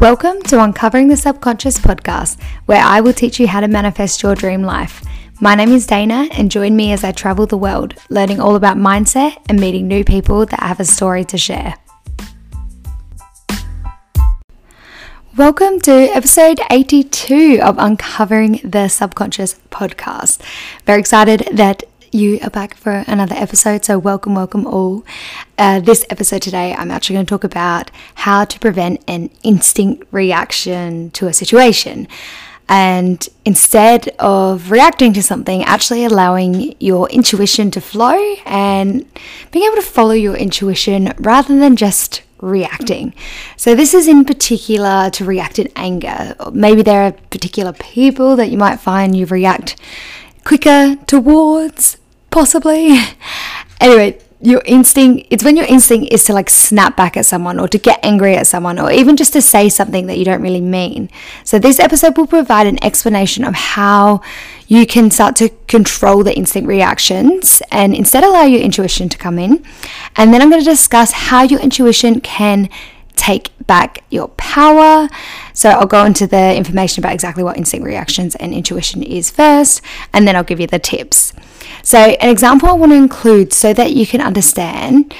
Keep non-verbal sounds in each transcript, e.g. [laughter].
Welcome to Uncovering the Subconscious podcast, where I will teach you how to manifest your dream life. My name is Dana, and join me as I travel the world, learning all about mindset and meeting new people that have a story to share. Welcome to episode 82 of Uncovering the Subconscious podcast. Very excited that you are back for another episode. So, welcome, welcome all. Uh, this episode today, I'm actually going to talk about how to prevent an instinct reaction to a situation. And instead of reacting to something, actually allowing your intuition to flow and being able to follow your intuition rather than just reacting. So, this is in particular to react in anger. Maybe there are particular people that you might find you react quicker towards, possibly. [laughs] anyway, your instinct, it's when your instinct is to like snap back at someone or to get angry at someone or even just to say something that you don't really mean. So, this episode will provide an explanation of how you can start to control the instinct reactions and instead allow your intuition to come in. And then I'm going to discuss how your intuition can take back your power. So I'll go into the information about exactly what instinct reactions and intuition is first, and then I'll give you the tips. So, an example I want to include so that you can understand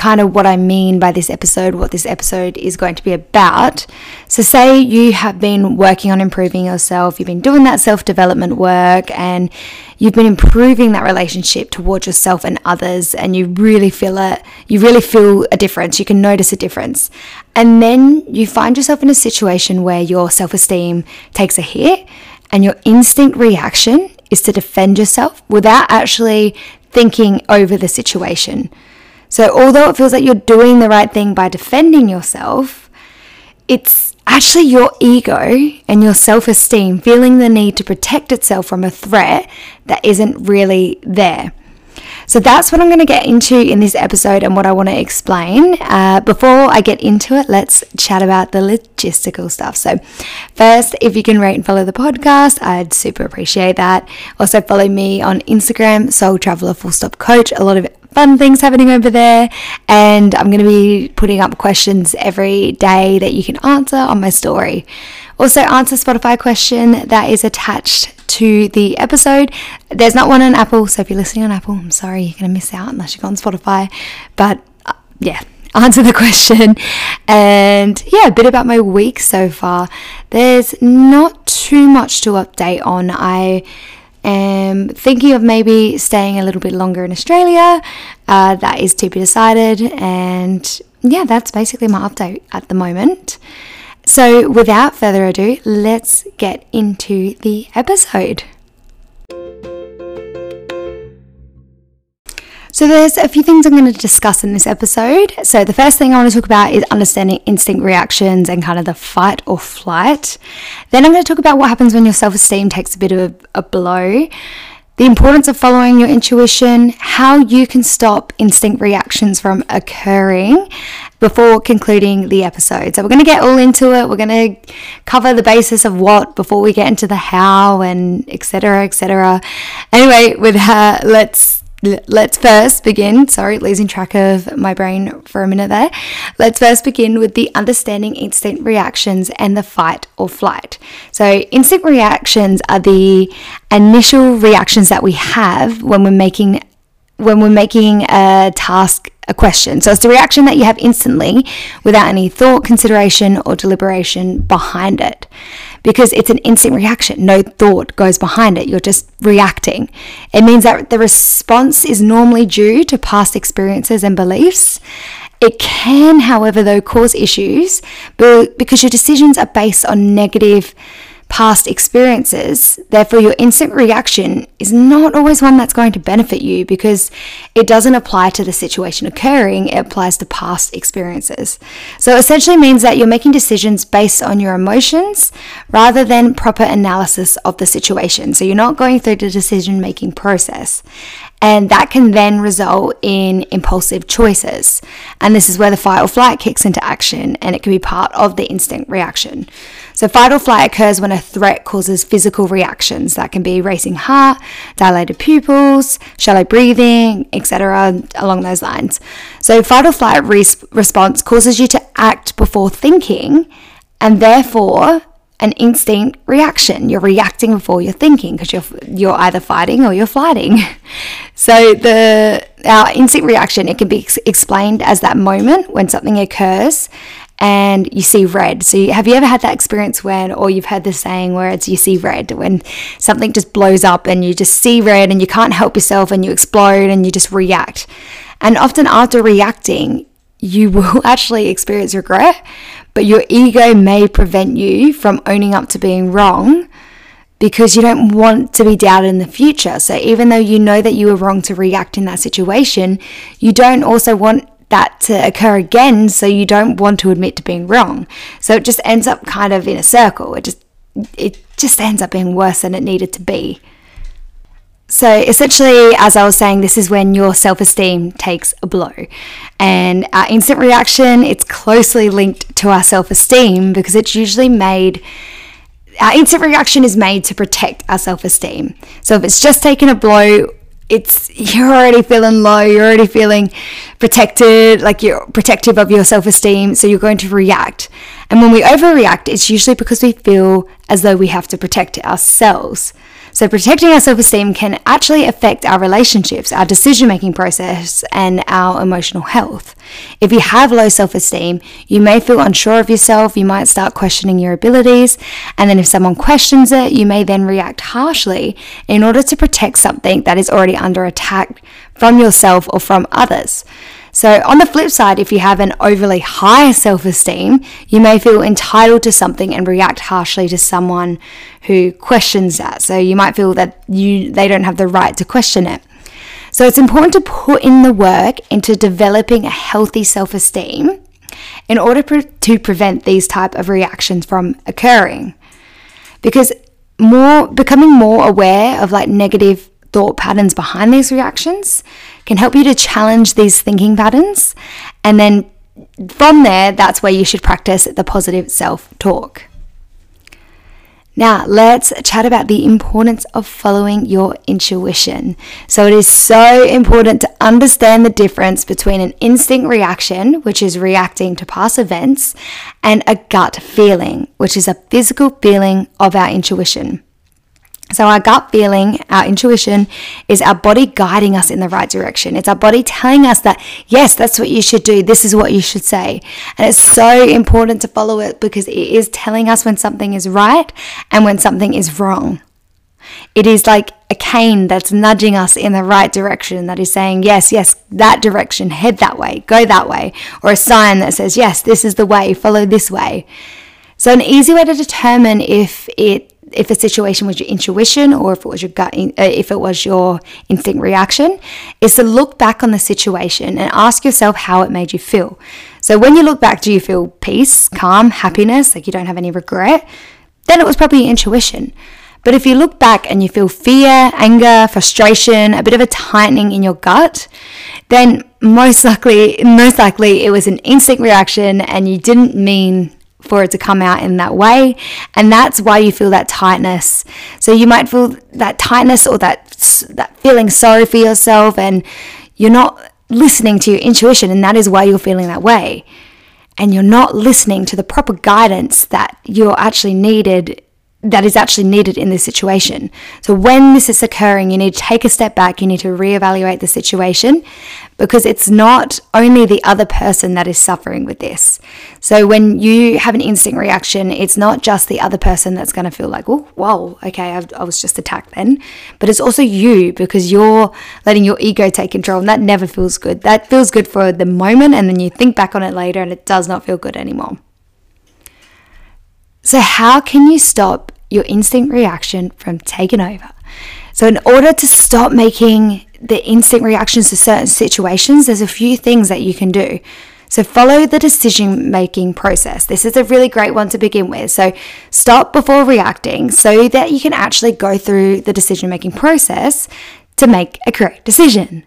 kind of what I mean by this episode, what this episode is going to be about. So, say you have been working on improving yourself, you've been doing that self development work, and you've been improving that relationship towards yourself and others, and you really feel it, you really feel a difference, you can notice a difference. And then you find yourself in a situation where your self esteem takes a hit, and your instinct reaction is to defend yourself without actually thinking over the situation. So, although it feels like you're doing the right thing by defending yourself, it's actually your ego and your self esteem feeling the need to protect itself from a threat that isn't really there. So that's what I'm going to get into in this episode and what I want to explain. Uh, before I get into it, let's chat about the logistical stuff. So, first, if you can rate and follow the podcast, I'd super appreciate that. Also, follow me on Instagram, Soul Traveler Full Stop Coach. A lot of fun things happening over there. And I'm going to be putting up questions every day that you can answer on my story. Also, answer Spotify question that is attached to the episode. There's not one on Apple, so if you're listening on Apple, I'm sorry, you're going to miss out unless you go on Spotify. But uh, yeah, [laughs] answer the question. And yeah, a bit about my week so far. There's not too much to update on. I am thinking of maybe staying a little bit longer in Australia. Uh, that is to be decided. And yeah, that's basically my update at the moment. So, without further ado, let's get into the episode. So, there's a few things I'm going to discuss in this episode. So, the first thing I want to talk about is understanding instinct reactions and kind of the fight or flight. Then, I'm going to talk about what happens when your self esteem takes a bit of a, a blow the importance of following your intuition, how you can stop instinct reactions from occurring before concluding the episode. So, we're going to get all into it. We're going to cover the basis of what before we get into the how and etc. etc. Anyway, with her, let's let's first begin. Sorry, losing track of my brain for a minute there. Let's first begin with the understanding instinct reactions and the fight or flight. So, instinct reactions are the initial reactions that we have when we're making when we're making a task a question. So it's the reaction that you have instantly without any thought, consideration, or deliberation behind it because it's an instant reaction. No thought goes behind it. You're just reacting. It means that the response is normally due to past experiences and beliefs. It can, however, though, cause issues because your decisions are based on negative past experiences. Therefore, your instant reaction is not always one that's going to benefit you because it doesn't apply to the situation occurring, it applies to past experiences. So, essentially means that you're making decisions based on your emotions rather than proper analysis of the situation. So, you're not going through the decision making process. And that can then result in impulsive choices. And this is where the fight or flight kicks into action and it can be part of the instinct reaction. So, fight or flight occurs when a threat causes physical reactions that can be racing heart, dilated pupils, shallow breathing, etc., along those lines. So, fight or flight response causes you to act before thinking and therefore an instinct reaction. You're reacting before you're thinking because you're you're either fighting or you're flighting. [laughs] So the our instinct reaction it can be ex- explained as that moment when something occurs and you see red. So you, have you ever had that experience when or you've heard the saying where it's you see red when something just blows up and you just see red and you can't help yourself and you explode and you just react. And often after reacting, you [laughs] will actually experience regret but your ego may prevent you from owning up to being wrong because you don't want to be doubted in the future. So even though you know that you were wrong to react in that situation, you don't also want that to occur again, so you don't want to admit to being wrong. So it just ends up kind of in a circle. It just it just ends up being worse than it needed to be. So essentially, as I was saying, this is when your self esteem takes a blow. And our instant reaction, it's closely linked to our self esteem because it's usually made, our instant reaction is made to protect our self esteem. So if it's just taken a blow, it's you're already feeling low, you're already feeling protected, like you're protective of your self esteem, so you're going to react. And when we overreact, it's usually because we feel as though we have to protect ourselves. So, protecting our self esteem can actually affect our relationships, our decision making process, and our emotional health. If you have low self esteem, you may feel unsure of yourself, you might start questioning your abilities, and then if someone questions it, you may then react harshly in order to protect something that is already under attack from yourself or from others. So, on the flip side, if you have an overly high self esteem, you may feel entitled to something and react harshly to someone who questions that. So, you might feel that you they don't have the right to question it. So, it's important to put in the work into developing a healthy self esteem in order pre- to prevent these type of reactions from occurring. Because more becoming more aware of like negative thought patterns behind these reactions can help you to challenge these thinking patterns. And then from there, that's where you should practice the positive self talk. Now, let's chat about the importance of following your intuition. So, it is so important to understand the difference between an instinct reaction, which is reacting to past events, and a gut feeling, which is a physical feeling of our intuition. So, our gut feeling, our intuition, is our body guiding us in the right direction. It's our body telling us that, yes, that's what you should do. This is what you should say. And it's so important to follow it because it is telling us when something is right and when something is wrong. It is like a cane that's nudging us in the right direction, that is saying, yes, yes, that direction, head that way, go that way. Or a sign that says, yes, this is the way, follow this way. So, an easy way to determine if it if a situation was your intuition or if it was your gut, uh, if it was your instinct reaction, is to look back on the situation and ask yourself how it made you feel. So when you look back, do you feel peace, calm, happiness, like you don't have any regret? Then it was probably intuition. But if you look back and you feel fear, anger, frustration, a bit of a tightening in your gut, then most likely, most likely it was an instinct reaction and you didn't mean for it to come out in that way. And that's why you feel that tightness. So you might feel that tightness or that that feeling sorry for yourself and you're not listening to your intuition and that is why you're feeling that way. And you're not listening to the proper guidance that you're actually needed that is actually needed in this situation. So, when this is occurring, you need to take a step back, you need to reevaluate the situation because it's not only the other person that is suffering with this. So, when you have an instinct reaction, it's not just the other person that's going to feel like, oh, whoa, okay, I've, I was just attacked then, but it's also you because you're letting your ego take control, and that never feels good. That feels good for the moment, and then you think back on it later, and it does not feel good anymore. So, how can you stop your instinct reaction from taking over? So, in order to stop making the instinct reactions to certain situations, there's a few things that you can do. So, follow the decision making process. This is a really great one to begin with. So, stop before reacting so that you can actually go through the decision making process to make a correct decision.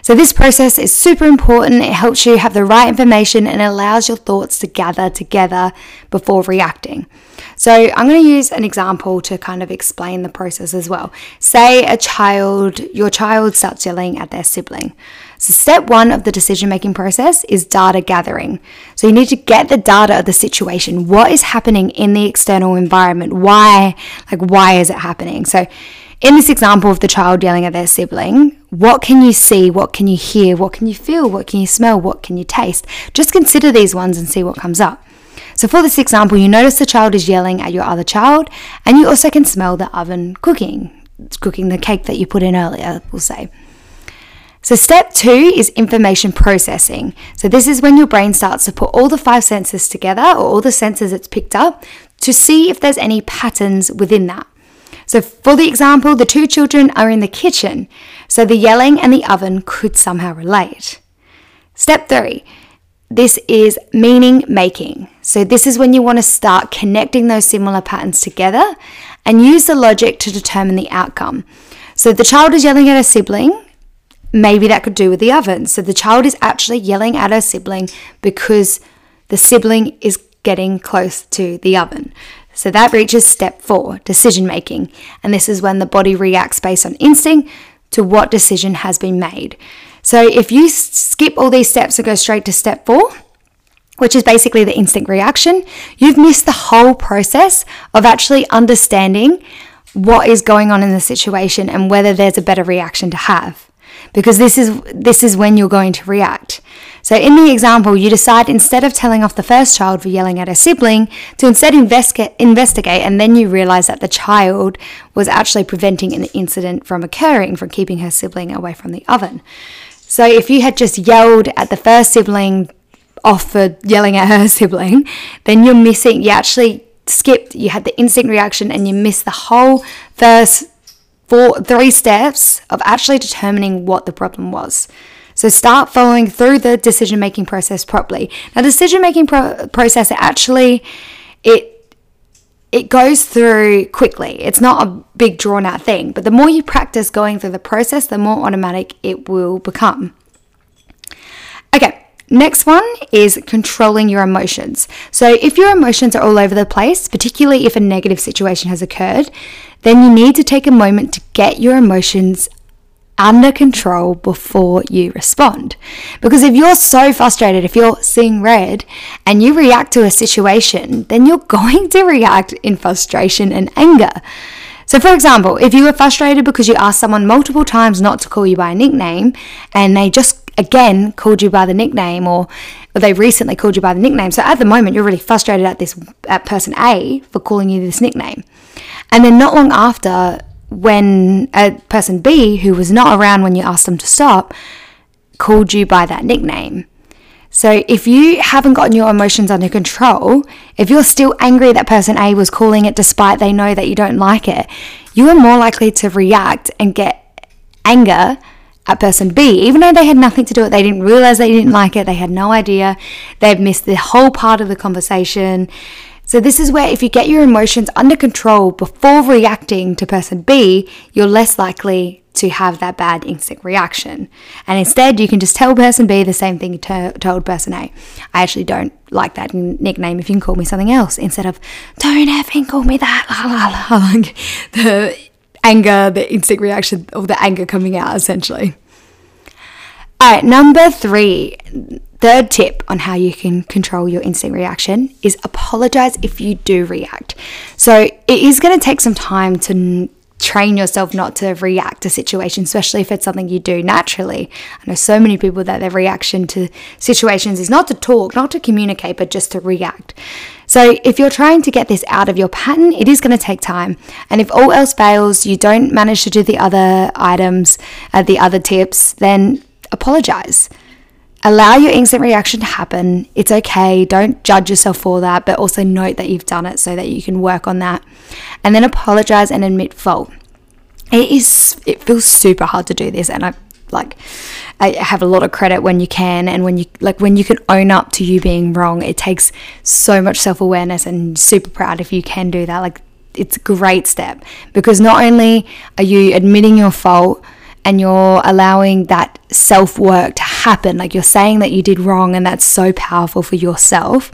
So, this process is super important. It helps you have the right information and allows your thoughts to gather together before reacting. So, I'm going to use an example to kind of explain the process as well. Say a child, your child starts yelling at their sibling. So, step one of the decision making process is data gathering. So, you need to get the data of the situation. What is happening in the external environment? Why? Like, why is it happening? So, in this example of the child yelling at their sibling, what can you see? What can you hear? What can you feel? What can you smell? What can you taste? Just consider these ones and see what comes up. So, for this example, you notice the child is yelling at your other child, and you also can smell the oven cooking. It's cooking the cake that you put in earlier, we'll say. So, step two is information processing. So, this is when your brain starts to put all the five senses together or all the senses it's picked up to see if there's any patterns within that. So, for the example, the two children are in the kitchen, so the yelling and the oven could somehow relate. Step three this is meaning making. So, this is when you want to start connecting those similar patterns together and use the logic to determine the outcome. So, the child is yelling at a sibling, maybe that could do with the oven. So the child is actually yelling at her sibling because the sibling is getting close to the oven. So that reaches step four, decision making. And this is when the body reacts based on instinct to what decision has been made. So if you skip all these steps and go straight to step four, which is basically the instinct reaction, you've missed the whole process of actually understanding what is going on in the situation and whether there's a better reaction to have because this is this is when you're going to react. So in the example, you decide instead of telling off the first child for yelling at a sibling to instead investigate investigate and then you realize that the child was actually preventing an incident from occurring from keeping her sibling away from the oven. So if you had just yelled at the first sibling off for yelling at her [laughs] sibling, then you're missing you actually skipped you had the instinct reaction and you missed the whole first four, three steps of actually determining what the problem was. So start following through the decision making process properly. Now, decision making pro- process actually it it goes through quickly. It's not a big drawn out thing, but the more you practice going through the process, the more automatic it will become. Okay, Next one is controlling your emotions. So, if your emotions are all over the place, particularly if a negative situation has occurred, then you need to take a moment to get your emotions under control before you respond. Because if you're so frustrated, if you're seeing red and you react to a situation, then you're [laughs] going to react in frustration and anger. So, for example, if you were frustrated because you asked someone multiple times not to call you by a nickname and they just again called you by the nickname or, they recently called you by the nickname. So at the moment you're really frustrated at this at person A for calling you this nickname. And then not long after when a person B who was not around when you asked them to stop called you by that nickname. So if you haven't gotten your emotions under control, if you're still angry that person A was calling it despite they know that you don't like it, you are more likely to react and get anger at person B, even though they had nothing to do with it, they didn't realize they didn't like it, they had no idea, they've missed the whole part of the conversation. So, this is where if you get your emotions under control before reacting to person B, you're less likely to have that bad instinct reaction. And instead, you can just tell person B the same thing you t- told person A. I actually don't like that nickname. If you can call me something else instead of, don't effing call me that, la la la. [laughs] the anger, the instinct reaction, or the anger coming out essentially. All right, number three, third tip on how you can control your instant reaction is apologize if you do react. So it is going to take some time to train yourself not to react to situations, especially if it's something you do naturally. I know so many people that their reaction to situations is not to talk, not to communicate, but just to react. So, if you're trying to get this out of your pattern, it is going to take time. And if all else fails, you don't manage to do the other items, uh, the other tips, then apologize. Allow your instant reaction to happen. It's okay. Don't judge yourself for that, but also note that you've done it so that you can work on that. And then apologize and admit fault. It is it feels super hard to do this and I like I have a lot of credit when you can and when you like when you can own up to you being wrong it takes so much self-awareness and super proud if you can do that like it's a great step because not only are you admitting your fault and you're allowing that self work to happen like you're saying that you did wrong and that's so powerful for yourself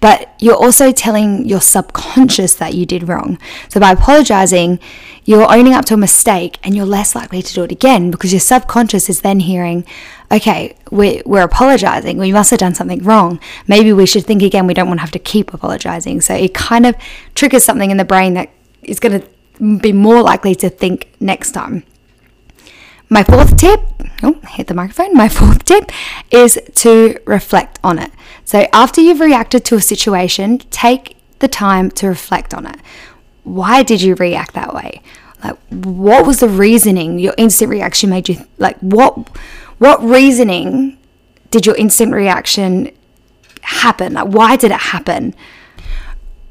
but you're also telling your subconscious that you did wrong. So by apologizing, you're owning up to a mistake and you're less likely to do it again because your subconscious is then hearing, okay, we're, we're apologizing. We must have done something wrong. Maybe we should think again. We don't want to have to keep apologizing. So it kind of triggers something in the brain that is going to be more likely to think next time. My fourth tip, oh, hit the microphone. My fourth tip is to reflect on it. So after you've reacted to a situation, take the time to reflect on it. Why did you react that way? Like, what was the reasoning? Your instant reaction made you like what? What reasoning did your instant reaction happen? Like, why did it happen?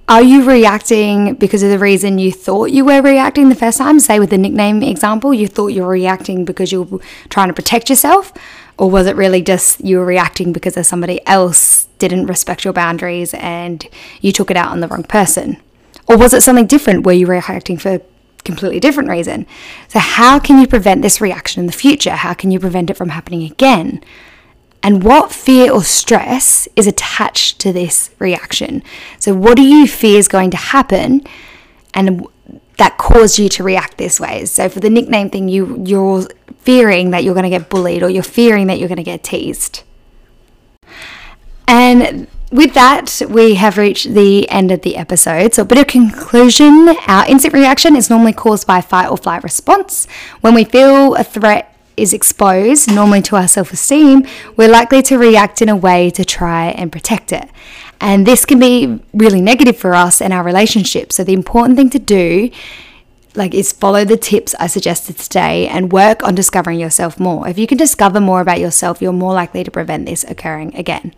Are you reacting because of the reason you thought you were reacting the first time? Say with the nickname example, you thought you were reacting because you were trying to protect yourself, or was it really just you were reacting because of somebody else didn't respect your boundaries and you took it out on the wrong person? Or was it something different where you were reacting for a completely different reason? So, how can you prevent this reaction in the future? How can you prevent it from happening again? And what fear or stress is attached to this reaction. So, what do you fear is going to happen, and that caused you to react this way? So, for the nickname thing, you you're fearing that you're going to get bullied, or you're fearing that you're going to get teased. And with that, we have reached the end of the episode. So, a bit of conclusion our instant reaction is normally caused by fight or flight response. When we feel a threat is exposed, normally to our self esteem, we're likely to react in a way to try and protect it. And this can be really negative for us and our relationship. So, the important thing to do like is follow the tips I suggested today and work on discovering yourself more. If you can discover more about yourself, you're more likely to prevent this occurring again.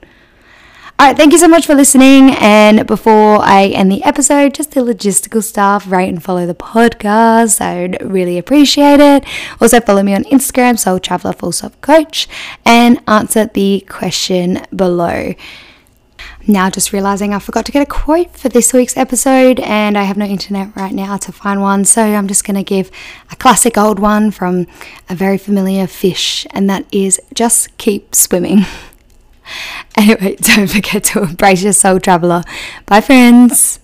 All right, thank you so much for listening. And before I end the episode, just the logistical stuff, rate and follow the podcast. I would really appreciate it. Also, follow me on Instagram, Soul Traveler Full Stop Coach, and answer the question below. Now, just realizing I forgot to get a quote for this week's episode, and I have no internet right now to find one, so I'm just going to give a classic old one from a very familiar fish, and that is just keep swimming. [laughs] [laughs] Anyway, [laughs] don't forget to [laughs] embrace your soul traveler. Bye, friends.